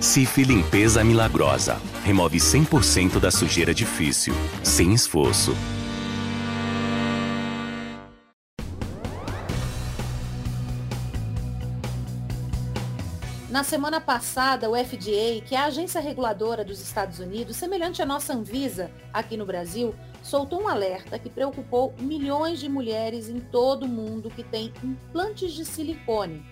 Cif Limpeza Milagrosa. Remove 100% da sujeira difícil, sem esforço. Na semana passada, o FDA, que é a agência reguladora dos Estados Unidos, semelhante à nossa Anvisa aqui no Brasil, soltou um alerta que preocupou milhões de mulheres em todo o mundo que têm implantes de silicone.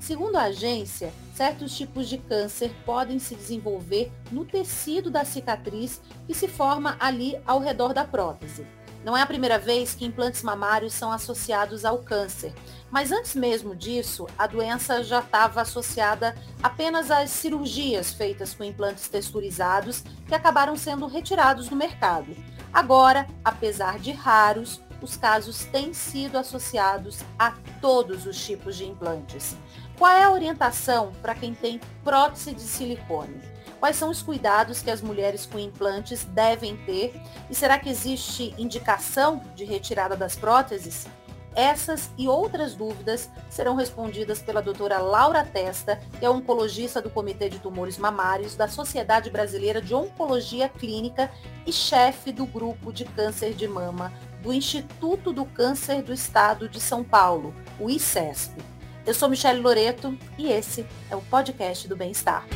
Segundo a agência, certos tipos de câncer podem se desenvolver no tecido da cicatriz que se forma ali ao redor da prótese. Não é a primeira vez que implantes mamários são associados ao câncer, mas antes mesmo disso, a doença já estava associada apenas às cirurgias feitas com implantes texturizados que acabaram sendo retirados do mercado. Agora, apesar de raros, os casos têm sido associados a todos os tipos de implantes. Qual é a orientação para quem tem prótese de silicone? Quais são os cuidados que as mulheres com implantes devem ter? E será que existe indicação de retirada das próteses? Essas e outras dúvidas serão respondidas pela doutora Laura Testa, que é oncologista do Comitê de Tumores Mamários da Sociedade Brasileira de Oncologia Clínica e chefe do grupo de câncer de mama do Instituto do Câncer do Estado de São Paulo, o ICESP. Eu sou Michele Loreto e esse é o podcast do Bem-Estar.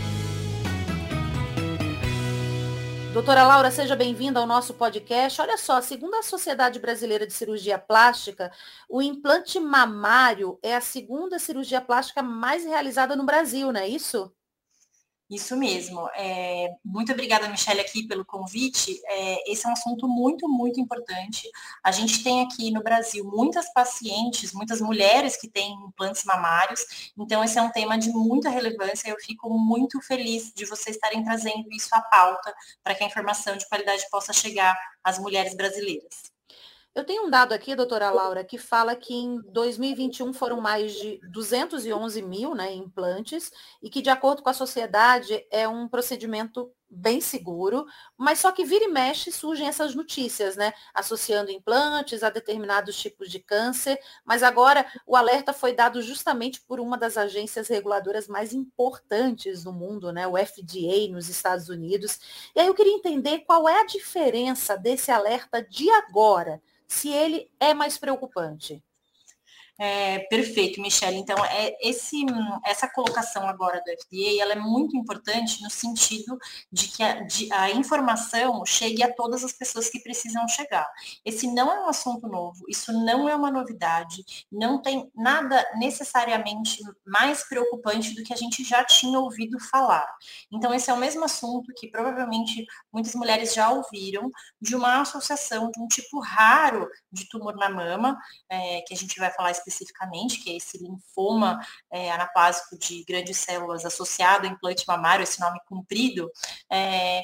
Doutora Laura, seja bem-vinda ao nosso podcast. Olha só, segundo a Sociedade Brasileira de Cirurgia Plástica, o implante mamário é a segunda cirurgia plástica mais realizada no Brasil, não é isso? Isso mesmo. É, muito obrigada, Michelle, aqui pelo convite. É, esse é um assunto muito, muito importante. A gente tem aqui no Brasil muitas pacientes, muitas mulheres que têm implantes mamários, então esse é um tema de muita relevância. Eu fico muito feliz de vocês estarem trazendo isso à pauta para que a informação de qualidade possa chegar às mulheres brasileiras. Eu tenho um dado aqui, doutora Laura, que fala que em 2021 foram mais de 211 mil né, implantes e que, de acordo com a sociedade, é um procedimento bem seguro, mas só que vira e mexe surgem essas notícias, né? Associando implantes a determinados tipos de câncer, mas agora o alerta foi dado justamente por uma das agências reguladoras mais importantes do mundo, né? O FDA nos Estados Unidos. E aí eu queria entender qual é a diferença desse alerta de agora se ele é mais preocupante. É, perfeito, Michelle. Então, é, esse, essa colocação agora do FDA, ela é muito importante no sentido de que a, de, a, informação chegue a todas as pessoas que precisam chegar. Esse não é um assunto novo, isso não é uma novidade, não tem nada necessariamente mais preocupante do que a gente já tinha ouvido falar. Então, esse é o mesmo assunto que provavelmente muitas mulheres já ouviram de uma associação de um tipo raro de tumor na mama, é, que a gente vai falar especificamente, que é esse linfoma é, anaplásico de grandes células associado ao implante mamário, esse nome comprido, é,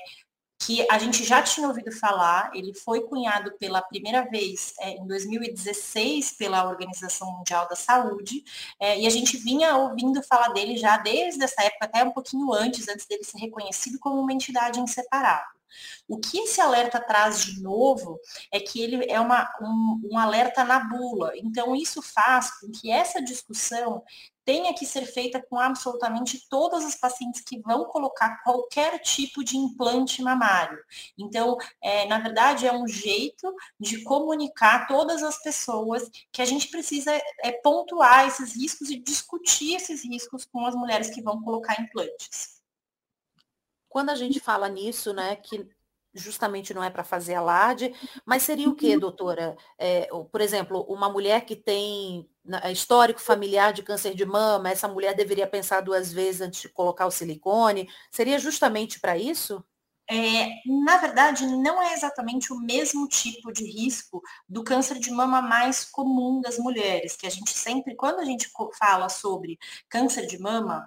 que a gente já tinha ouvido falar, ele foi cunhado pela primeira vez é, em 2016 pela Organização Mundial da Saúde, é, e a gente vinha ouvindo falar dele já desde essa época, até um pouquinho antes, antes dele ser reconhecido como uma entidade inseparável. O que esse alerta traz de novo é que ele é uma, um, um alerta na bula. Então, isso faz com que essa discussão tenha que ser feita com absolutamente todas as pacientes que vão colocar qualquer tipo de implante mamário. Então, é, na verdade, é um jeito de comunicar todas as pessoas que a gente precisa é, pontuar esses riscos e discutir esses riscos com as mulheres que vão colocar implantes. Quando a gente fala nisso, né, que justamente não é para fazer alarde, mas seria o quê, uhum. doutora? É, por exemplo, uma mulher que tem é, histórico familiar de câncer de mama, essa mulher deveria pensar duas vezes antes de colocar o silicone? Seria justamente para isso? É, na verdade, não é exatamente o mesmo tipo de risco do câncer de mama mais comum das mulheres, que a gente sempre, quando a gente fala sobre câncer de mama,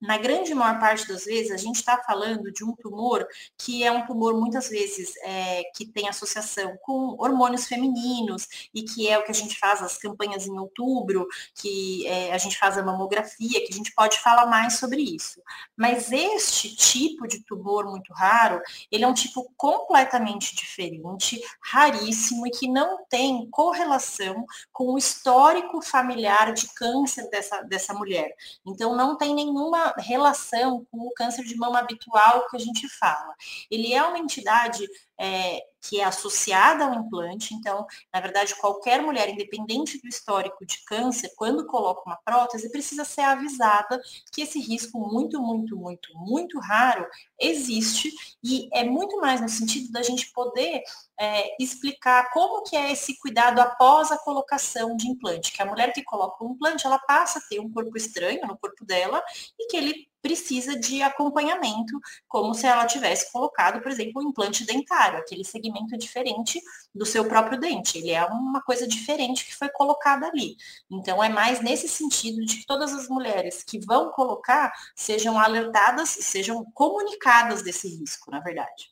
na grande maior parte das vezes, a gente está falando de um tumor que é um tumor, muitas vezes, é, que tem associação com hormônios femininos e que é o que a gente faz as campanhas em outubro, que é, a gente faz a mamografia, que a gente pode falar mais sobre isso. Mas este tipo de tumor muito raro, ele é um tipo completamente diferente, raríssimo e que não tem correlação com o histórico familiar de câncer dessa, dessa mulher. Então, não tem nenhuma relação com o câncer de mama habitual que a gente fala. Ele é uma entidade é, que é associada ao implante. Então, na verdade, qualquer mulher, independente do histórico de câncer, quando coloca uma prótese, precisa ser avisada que esse risco muito, muito, muito, muito raro existe e é muito mais no sentido da gente poder é, explicar como que é esse cuidado após a colocação de implante, que a mulher que coloca o implante, ela passa a ter um corpo estranho no corpo dela e que ele precisa de acompanhamento, como se ela tivesse colocado, por exemplo, um implante dentário, aquele segmento diferente do seu próprio dente. Ele é uma coisa diferente que foi colocada ali. Então, é mais nesse sentido de que todas as mulheres que vão colocar sejam alertadas, sejam comunicadas desse risco, na verdade.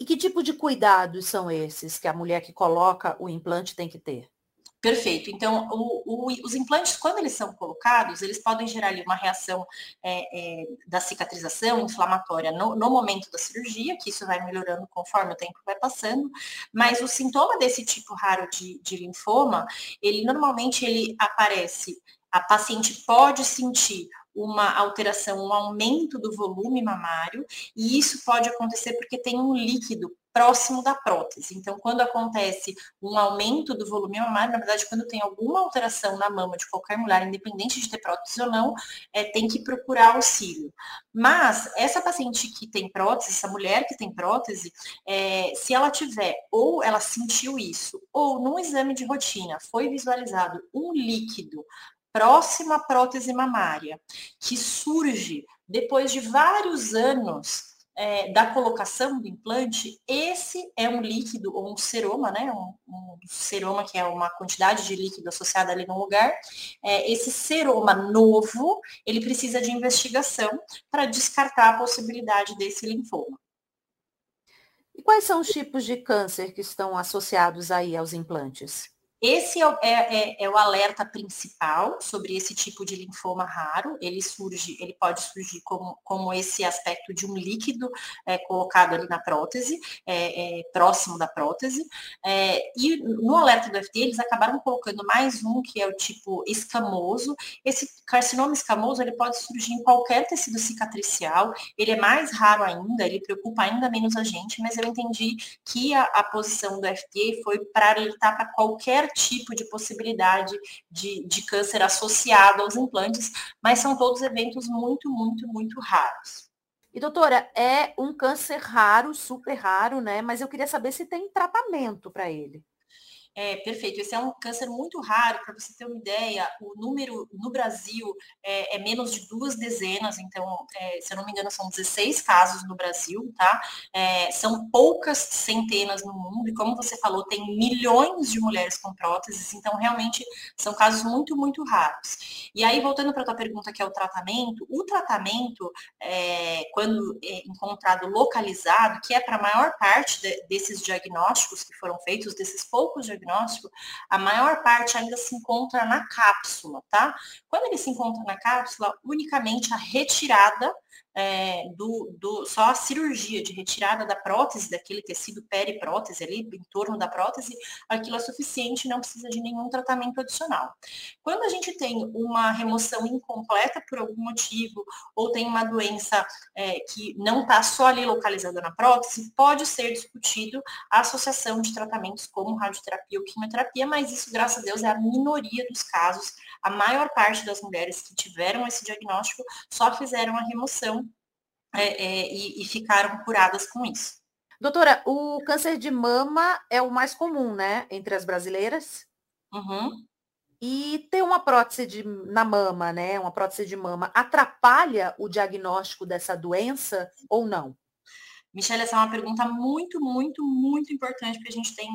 E que tipo de cuidados são esses que a mulher que coloca o implante tem que ter? Perfeito. Então, o, o, os implantes, quando eles são colocados, eles podem gerar ali uma reação é, é, da cicatrização inflamatória no, no, momento da cirurgia, que isso vai melhorando conforme o tempo vai passando, mas o sintoma desse tipo raro de, de linfoma, ele normalmente ele aparece, a paciente pode sentir uma alteração, um aumento do volume mamário, e isso pode acontecer porque tem um líquido próximo da prótese. Então, quando acontece um aumento do volume mamário, na verdade, quando tem alguma alteração na mama de qualquer mulher, independente de ter prótese ou não, é, tem que procurar auxílio. Mas essa paciente que tem prótese, essa mulher que tem prótese, é, se ela tiver ou ela sentiu isso, ou num exame de rotina foi visualizado um líquido próximo à prótese mamária, que surge depois de vários anos é, da colocação do implante, esse é um líquido ou um seroma, né? Um, um seroma que é uma quantidade de líquido associada ali no lugar. É, esse seroma novo, ele precisa de investigação para descartar a possibilidade desse linfoma. E quais são os tipos de câncer que estão associados aí aos implantes? Esse é, é, é, é, o alerta principal sobre esse tipo de linfoma raro. Ele surge, ele pode surgir como, como esse aspecto de um líquido é, colocado ali na prótese, é, é, próximo da prótese. e no alerta do FDA eles acabaram colocando mais um que é o tipo escamoso. Esse carcinoma escamoso ele pode surgir em qualquer tecido cicatricial. Ele é mais raro ainda, ele preocupa ainda menos a gente, mas eu entendi que a, a posição do FDA foi para alertar para qualquer tipo de possibilidade de, de câncer associado aos implantes, mas são todos eventos muito, muito, muito raros. E doutora, é um câncer raro, super raro, né? Mas eu queria saber se tem tratamento para ele. É, perfeito. Esse é um câncer muito raro, para você ter uma ideia, o número no Brasil é, é menos de duas dezenas, então, é, se eu não me engano, são 16 casos no Brasil, tá? É, são poucas centenas no mundo, e como você falou, tem milhões de mulheres com próteses, então realmente são casos muito, muito raros. E aí, voltando para a tua pergunta, que é o tratamento, o tratamento, é, quando é encontrado localizado, que é para a maior parte de, desses diagnósticos que foram feitos, desses poucos diagnósticos, diagnóstico, a maior parte ainda se encontra na cápsula, tá? Quando ele se encontra na cápsula, unicamente a retirada é, do, do, só a cirurgia de retirada da prótese, daquele tecido periprótese ali, em torno da prótese, aquilo é suficiente, não precisa de nenhum tratamento adicional. Quando a gente tem uma remoção incompleta por algum motivo, ou tem uma doença é, que não está só ali localizada na prótese, pode ser discutido a associação de tratamentos como radioterapia ou quimioterapia, mas isso, graças a Deus, é a minoria dos casos. A maior parte das mulheres que tiveram esse diagnóstico só fizeram a remoção é, é, e, e ficaram curadas com isso. Doutora, o câncer de mama é o mais comum, né, entre as brasileiras? Uhum. E ter uma prótese de, na mama, né, uma prótese de mama, atrapalha o diagnóstico dessa doença ou não? Michelle, essa é uma pergunta muito, muito, muito importante, porque a gente tem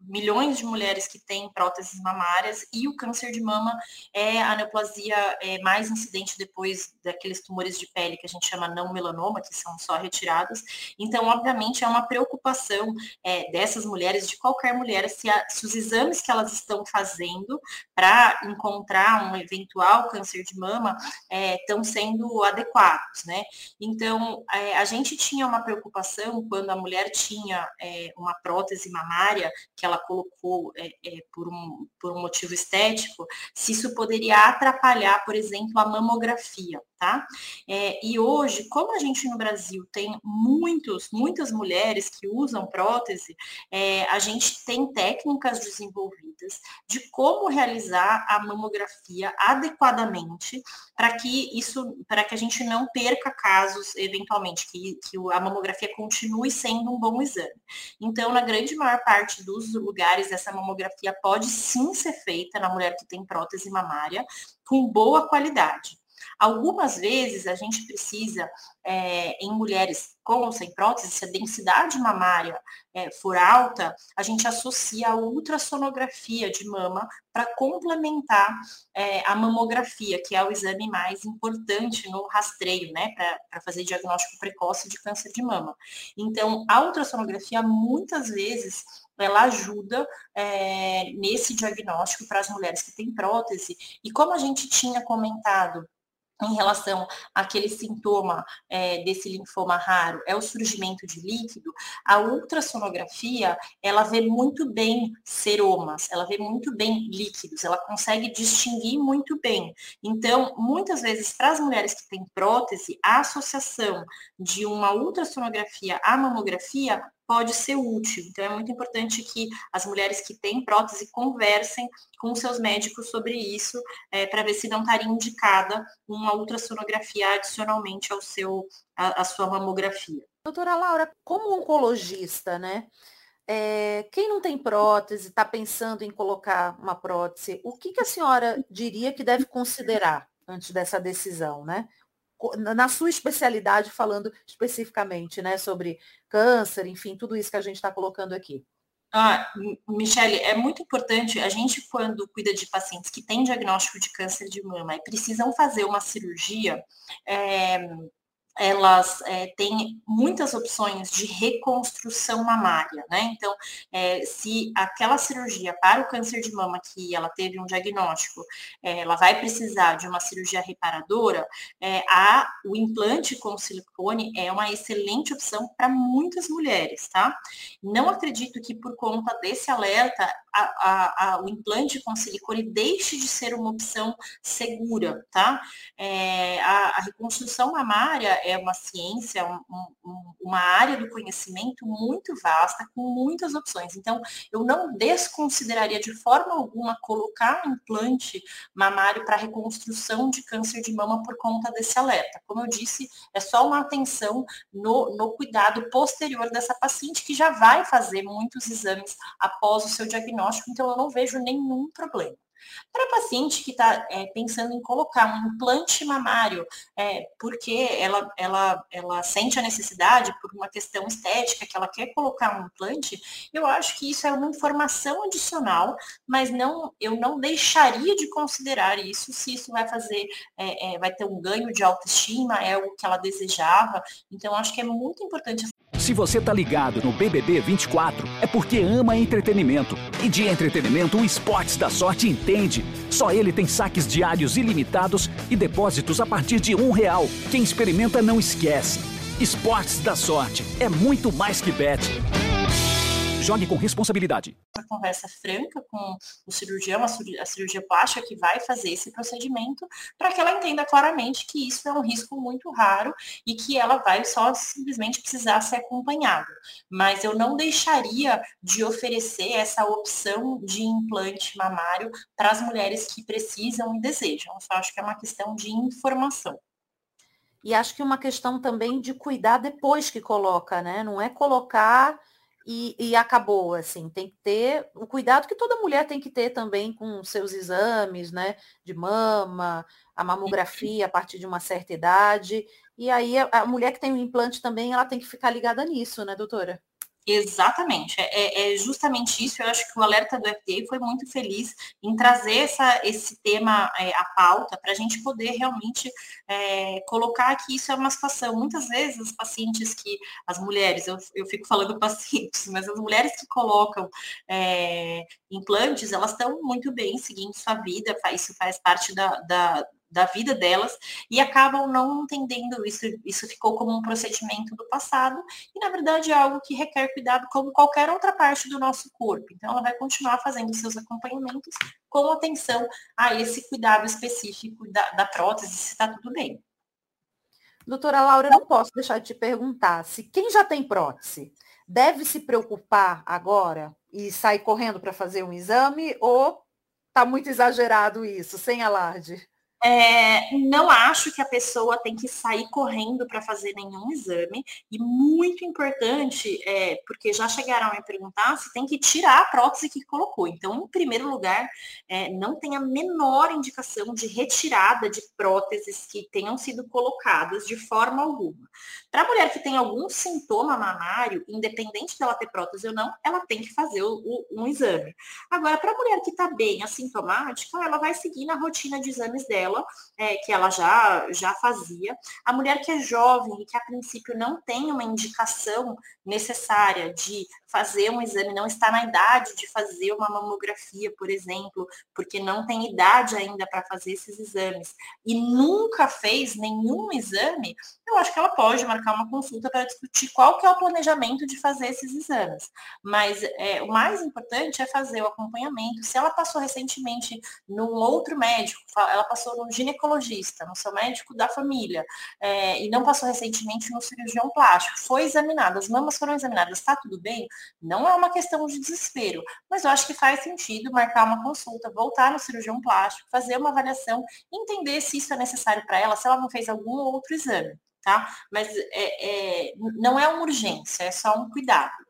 milhões de mulheres que têm próteses mamárias e o câncer de mama é a neoplasia é, mais incidente depois daqueles tumores de pele que a gente chama não melanoma, que são só retirados. Então, obviamente, é uma preocupação é, dessas mulheres, de qualquer mulher, se, a, se os exames que elas estão fazendo para encontrar um eventual câncer de mama estão é, sendo adequados, né? Então, é, a gente tinha uma preocupação preocupação quando a mulher tinha é, uma prótese mamária que ela colocou é, é, por, um, por um motivo estético, se isso poderia atrapalhar, por exemplo, a mamografia tá? É, e hoje, como a gente no Brasil tem muitos, muitas mulheres que usam prótese, é, a gente tem técnicas desenvolvidas de como realizar a mamografia adequadamente para que isso, para que a gente não perca casos, eventualmente, que, que a mamografia continue sendo um bom exame. Então, na grande maior parte dos lugares, essa mamografia pode sim ser feita na mulher que tem prótese mamária, com boa qualidade. Algumas vezes a gente precisa, é, em mulheres com ou sem prótese, se a densidade mamária é, for alta, a gente associa a ultrassonografia de mama para complementar é, a mamografia, que é o exame mais importante no rastreio, né, para fazer diagnóstico precoce de câncer de mama. Então, a ultrassonografia muitas vezes ela ajuda é, nesse diagnóstico para as mulheres que têm prótese. E como a gente tinha comentado em relação àquele sintoma é, desse linfoma raro é o surgimento de líquido, a ultrassonografia, ela vê muito bem seromas, ela vê muito bem líquidos, ela consegue distinguir muito bem. Então, muitas vezes, para as mulheres que têm prótese, a associação de uma ultrassonografia à mamografia pode ser útil. Então, é muito importante que as mulheres que têm prótese conversem com seus médicos sobre isso, é, para ver se não estaria indicada uma ultrassonografia adicionalmente ao seu, a sua mamografia. Doutora Laura, como oncologista, né? É, quem não tem prótese, está pensando em colocar uma prótese, o que, que a senhora diria que deve considerar antes dessa decisão, né? Na sua especialidade, falando especificamente né, sobre câncer, enfim, tudo isso que a gente está colocando aqui. Ah, Michele, é muito importante, a gente quando cuida de pacientes que têm diagnóstico de câncer de mama e precisam fazer uma cirurgia, é, elas é, têm muitas opções de reconstrução mamária, né? Então, é, se aquela cirurgia para o câncer de mama que ela teve um diagnóstico, é, ela vai precisar de uma cirurgia reparadora, a, o implante com silicone é uma excelente opção para muitas mulheres, tá? Não acredito que por conta desse alerta a, a, o implante com silicone deixe de ser uma opção segura, tá? É, a, reconstrução mamária é uma ciência, um, um, uma área do conhecimento muito vasta, com muitas opções. Então, eu não desconsideraria de forma alguma colocar um implante mamário para reconstrução de câncer de mama por conta desse alerta. Como eu disse, é só uma atenção no, no cuidado posterior dessa paciente que já vai fazer muitos exames após o seu diagnóstico, então eu não vejo nenhum problema. Para paciente que está é, pensando em colocar um implante mamário, é, porque ela, ela, ela sente a necessidade, por uma questão estética, que ela quer colocar um implante, eu acho que isso é uma informação adicional, mas não, eu não deixaria de considerar isso se isso vai fazer, é, é vai ter um ganho de autoestima, é o que ela desejava. Então, acho que é muito importante se você tá ligado no BBB 24, é porque ama entretenimento. E de entretenimento, o Esportes da Sorte entende. Só ele tem saques diários ilimitados e depósitos a partir de um real. Quem experimenta não esquece. Esportes da Sorte é muito mais que bet. Jogue com responsabilidade. Uma conversa franca com o cirurgião, a cirurgia plástica que vai fazer esse procedimento, para que ela entenda claramente que isso é um risco muito raro e que ela vai só simplesmente precisar ser acompanhada. Mas eu não deixaria de oferecer essa opção de implante mamário para as mulheres que precisam e desejam. Eu só acho que é uma questão de informação. E acho que uma questão também de cuidar depois que coloca, né? Não é colocar e, e, acabou, assim, tem que ter o cuidado que toda mulher tem que ter também com seus exames, né, de mama, a mamografia a partir de uma certa idade, e aí a, a mulher que tem um implante também, ela tem que ficar ligada nisso, né, doutora? Exatamente, é, é, justamente isso. Eu acho que o alerta do FDA foi muito feliz em trazer essa, esse tema é, à pauta para a gente poder realmente é, colocar que isso é uma situação. Muitas vezes os pacientes que, as mulheres, eu, eu fico falando pacientes, mas as mulheres que colocam é, implantes, elas estão muito bem seguindo sua vida, isso faz parte da, da da vida delas e acabam não entendendo isso. Isso ficou como um procedimento do passado e, na verdade, é algo que requer cuidado como qualquer outra parte do nosso corpo. Então, ela vai continuar fazendo seus acompanhamentos com atenção a esse cuidado específico da, da prótese, se está tudo bem. Doutora Laura, não posso deixar de te perguntar se quem já tem prótese deve se preocupar agora e sair correndo para fazer um exame ou está muito exagerado isso, sem alarde? É, não acho que a pessoa tem que sair correndo para fazer nenhum exame. E muito importante, é, porque já chegaram a me perguntar se tem que tirar a prótese que colocou. Então, em primeiro lugar, é, não tem a menor indicação de retirada de próteses que tenham sido colocadas de forma alguma. Para a mulher que tem algum sintoma mamário, independente dela ter prótese ou não, ela tem que fazer o, o, um exame. Agora, para a mulher que está bem assintomática, ela vai seguir na rotina de exames dela dela, é, que ela já, já fazia. A mulher que é jovem e que a princípio não tem uma indicação necessária de fazer um exame, não está na idade de fazer uma mamografia, por exemplo, porque não tem idade ainda para fazer esses exames e nunca fez nenhum exame, eu acho que ela pode marcar uma consulta para discutir qual que é o planejamento de fazer esses exames. Mas é, o mais importante é fazer o acompanhamento. Se ela passou recentemente num outro médico, ela passou no ginecologista, no seu médico da família, é, e não passou recentemente no cirurgião plástico, foi examinada, as mamas foram examinadas, está tudo bem? Não é uma questão de desespero, mas eu acho que faz sentido marcar uma consulta, voltar no cirurgião plástico, fazer uma avaliação, entender se isso é necessário para ela, se ela não fez algum outro exame, tá? Mas é, é, não é uma urgência, é só um cuidado.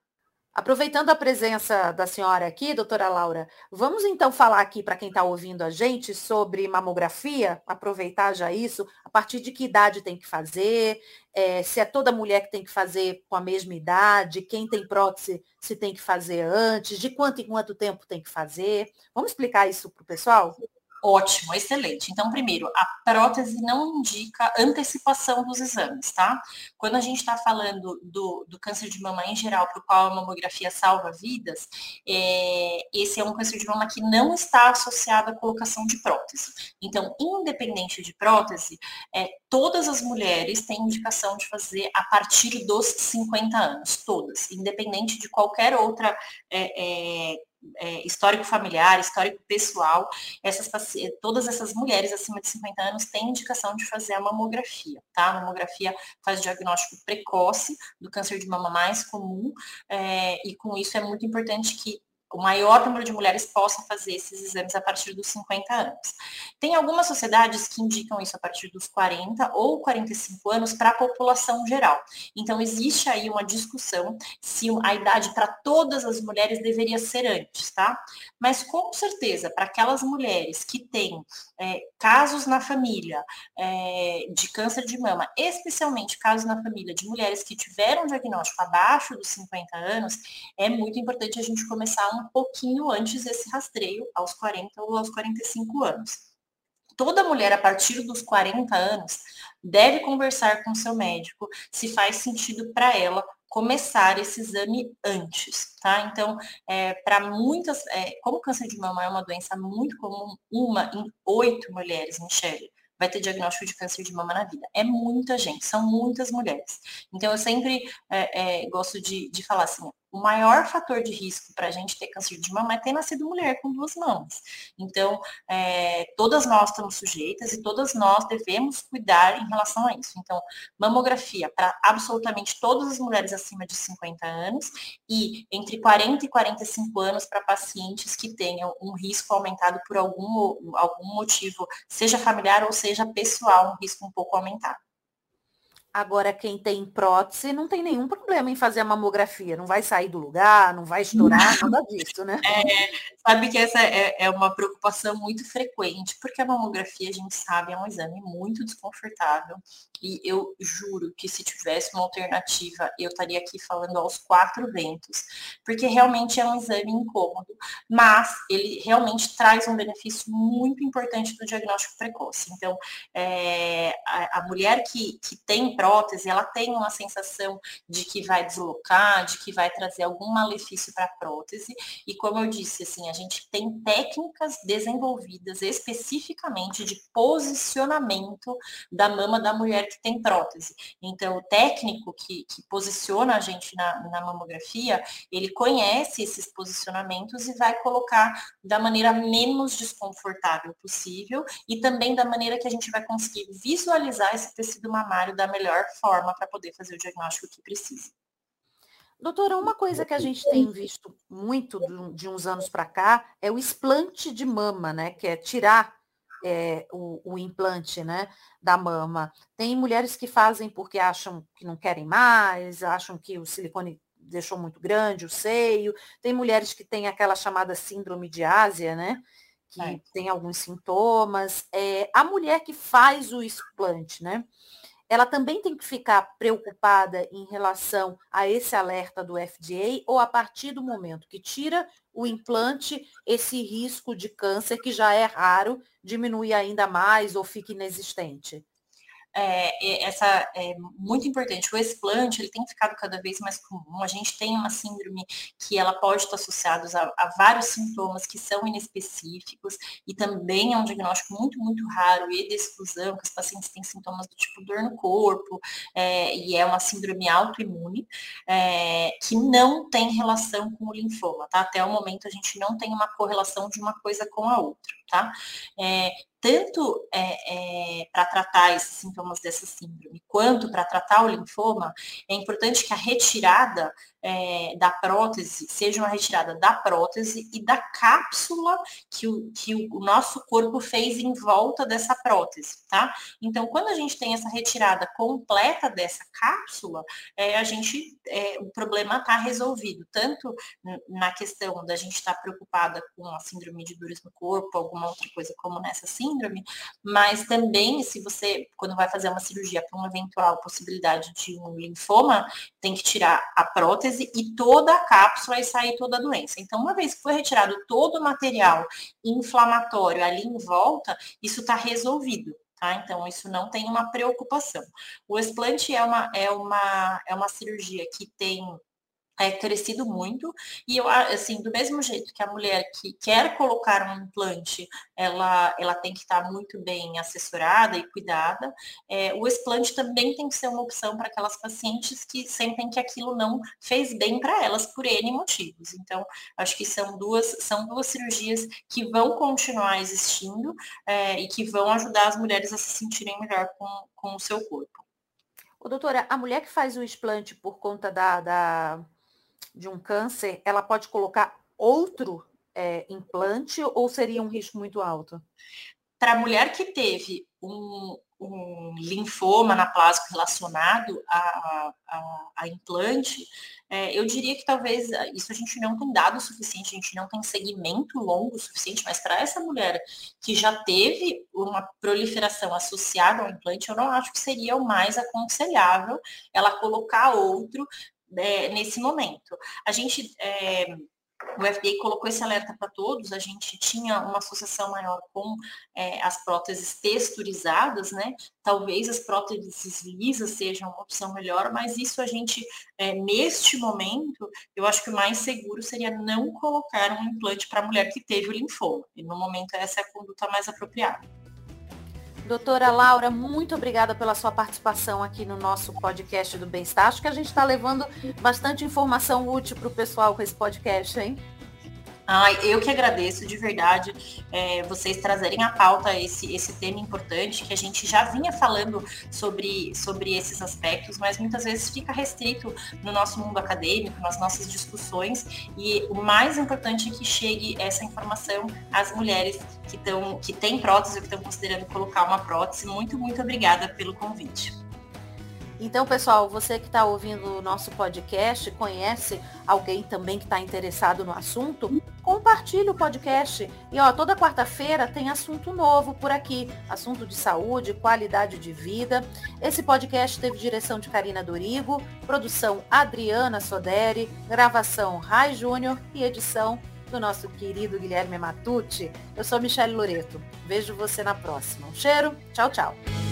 Aproveitando a presença da senhora aqui, doutora Laura, vamos então falar aqui para quem está ouvindo a gente sobre mamografia, aproveitar já isso, a partir de que idade tem que fazer, é, se é toda mulher que tem que fazer com a mesma idade, quem tem prótese se tem que fazer antes, de quanto em quanto tempo tem que fazer. Vamos explicar isso para o pessoal? Ótimo, excelente. Então, primeiro, a prótese não indica antecipação dos exames, tá? Quando a gente está falando do, do, câncer de mama em geral, para o qual a mamografia salva vidas, é, esse é um câncer de mama que não está associado à colocação de prótese. Então, independente de prótese, é, todas as mulheres têm indicação de fazer a partir dos 50 anos, todas, independente de qualquer outra é, é histórico familiar, histórico pessoal, essas, todas essas mulheres acima de 50 anos têm indicação de fazer a mamografia, tá? A mamografia faz o diagnóstico precoce do câncer de mama mais comum, é, e com isso é muito importante que o maior número de mulheres possam fazer esses exames a partir dos 50 anos. Tem algumas sociedades que indicam isso a partir dos 40 ou 45 anos para a população geral. Então, existe aí uma discussão se a idade para todas as mulheres deveria ser antes, tá? Mas, com certeza, para aquelas mulheres que têm é, casos na família é, de câncer de mama, especialmente casos na família de mulheres que tiveram diagnóstico abaixo dos 50 anos, é muito importante a gente começar um pouquinho antes desse rastreio, aos 40 ou aos 45 anos. Toda mulher a partir dos 40 anos deve conversar com seu médico se faz sentido para ela começar esse exame antes, tá? Então, é, para muitas, é, como o câncer de mama é uma doença muito comum, uma em oito mulheres, Michelle, vai ter diagnóstico de câncer de mama na vida. É muita gente, são muitas mulheres. Então, eu sempre é, é gosto de, de falar assim, o maior fator de risco para a gente ter câncer de mama é ter nascido mulher com duas mamas. Então, é, todas nós estamos sujeitas e todas nós devemos cuidar em relação a isso. Então, mamografia para absolutamente todas as mulheres acima de 50 anos e entre 40 e 45 anos para pacientes que tenham um risco aumentado por algum, algum motivo, seja familiar ou seja pessoal, um risco um pouco aumentado. Agora, quem tem prótese não tem nenhum problema em fazer a mamografia, não vai sair do lugar, não vai estourar, nada disso, né? É, sabe que essa é, é, uma preocupação muito frequente, porque a mamografia, a gente sabe, é um exame muito desconfortável. E eu juro que se tivesse uma alternativa, eu estaria aqui falando aos quatro ventos, porque realmente é um exame incômodo, mas ele realmente traz um benefício muito importante do diagnóstico precoce. Então, é, a, a mulher que, que tem prótese, prótese, ela tem uma sensação de que vai deslocar, de que vai trazer algum malefício para a prótese. E como eu disse, assim, a gente tem técnicas desenvolvidas especificamente de posicionamento da mama da mulher que tem prótese. Então, o técnico que, que posiciona a gente na, na mamografia, ele conhece esses posicionamentos e vai colocar da maneira menos desconfortável possível e também da maneira que a gente vai conseguir visualizar esse tecido mamário da melhor forma para poder fazer o diagnóstico que precisa. Doutora, uma coisa que a gente tem visto muito de uns anos para cá é o explante de mama, né? Que é tirar é, o, o, implante né, da mama. Tem mulheres que fazem porque acham que não querem mais, acham que o silicone deixou muito grande o seio. Tem mulheres que têm aquela chamada síndrome de Ásia, né? Que é. tem alguns sintomas. É, a mulher que faz o explante, né? Ela também tem que ficar preocupada em relação a esse alerta do FDA ou a partir do momento que tira o implante, esse risco de câncer, que já é raro, diminui ainda mais ou fica inexistente? É, essa é muito importante. O explante ele tem ficado cada vez mais comum. A gente tem uma síndrome que ela pode estar associada a, a, vários sintomas que são inespecíficos e também é um diagnóstico muito, muito raro e de exclusão, que os pacientes têm sintomas do tipo dor no corpo é, e é uma síndrome autoimune é, que não tem relação com o linfoma, tá? Até o momento a gente não tem uma correlação de uma coisa com a outra, tá? É, tanto é, é, para tratar esses sintomas dessa síndrome, quanto para tratar o linfoma, é importante que a retirada é, da prótese seja uma retirada da prótese e da cápsula que o, que o nosso corpo fez em volta dessa prótese, tá? Então, quando a gente tem essa retirada completa dessa cápsula, é, a gente, é, o problema está resolvido, tanto na questão da gente estar tá preocupada com a síndrome de dores no corpo, alguma outra coisa como nessa síndrome, mas também se você, quando vai fazer uma cirurgia para uma eventual possibilidade de um linfoma, tem que tirar a prótese prótese e toda a cápsula e sair toda a doença. Então, uma vez que foi retirado todo o material inflamatório ali em volta, isso está resolvido. Tá? Então, isso não tem uma preocupação. O explante é uma, é uma, é uma cirurgia que tem é, crescido muito. E eu assim do mesmo jeito que a mulher que quer colocar um implante ela ela tem que estar muito bem assessorada e cuidada é, o explante também tem que ser uma opção para aquelas pacientes que sentem que aquilo não fez bem para elas por n motivos. Então acho que são duas são duas cirurgias que vão continuar existindo é, e que vão ajudar as mulheres a se sentirem melhor com, com o seu corpo. Ô, doutora, a mulher que faz o explante por conta da, da de um câncer, ela pode colocar outro é, implante ou seria um risco muito alto? Para a mulher que teve um, um linfoma anaplásico relacionado a, a, a implante, é, eu diria que talvez ah, isso a gente não tem dado o suficiente, a gente não tem segmento longo o suficiente, mas para essa mulher que já teve uma proliferação associada ao implante, eu não acho que seria o mais aconselhável ela colocar outro é, nesse momento. A gente, é, o FDA colocou esse alerta para todos, a gente tinha uma associação maior com é, as próteses texturizadas, né? Talvez as próteses lisas sejam uma opção melhor, mas isso a gente, é, neste momento, eu acho que o mais seguro seria não colocar um implante para a mulher que teve o linfoma. E no momento essa é a conduta mais apropriada. Doutora Laura, muito obrigada pela sua participação aqui no nosso podcast do Bem-Estar. Acho que a gente está levando bastante informação útil para o pessoal com esse podcast, hein? Ai, eu que agradeço de verdade é, vocês trazerem à pauta esse, esse tema importante que a gente já vinha falando sobre, sobre esses aspectos, mas muitas vezes fica restrito no nosso mundo acadêmico, nas nossas discussões, e o mais importante é que chegue essa informação às mulheres que, tão, que têm prótese ou que estão considerando colocar uma prótese. Muito, muito obrigada pelo convite. Então, pessoal, você que está ouvindo o nosso podcast, conhece alguém também que está interessado no assunto? Compartilhe o podcast. E ó, toda quarta-feira tem assunto novo por aqui. Assunto de saúde, qualidade de vida. Esse podcast teve direção de Karina Dorigo, produção Adriana Soderi, gravação Rai Júnior e edição do nosso querido Guilherme Matucci. Eu sou Michelle Loreto. Vejo você na próxima. Um cheiro. Tchau, tchau.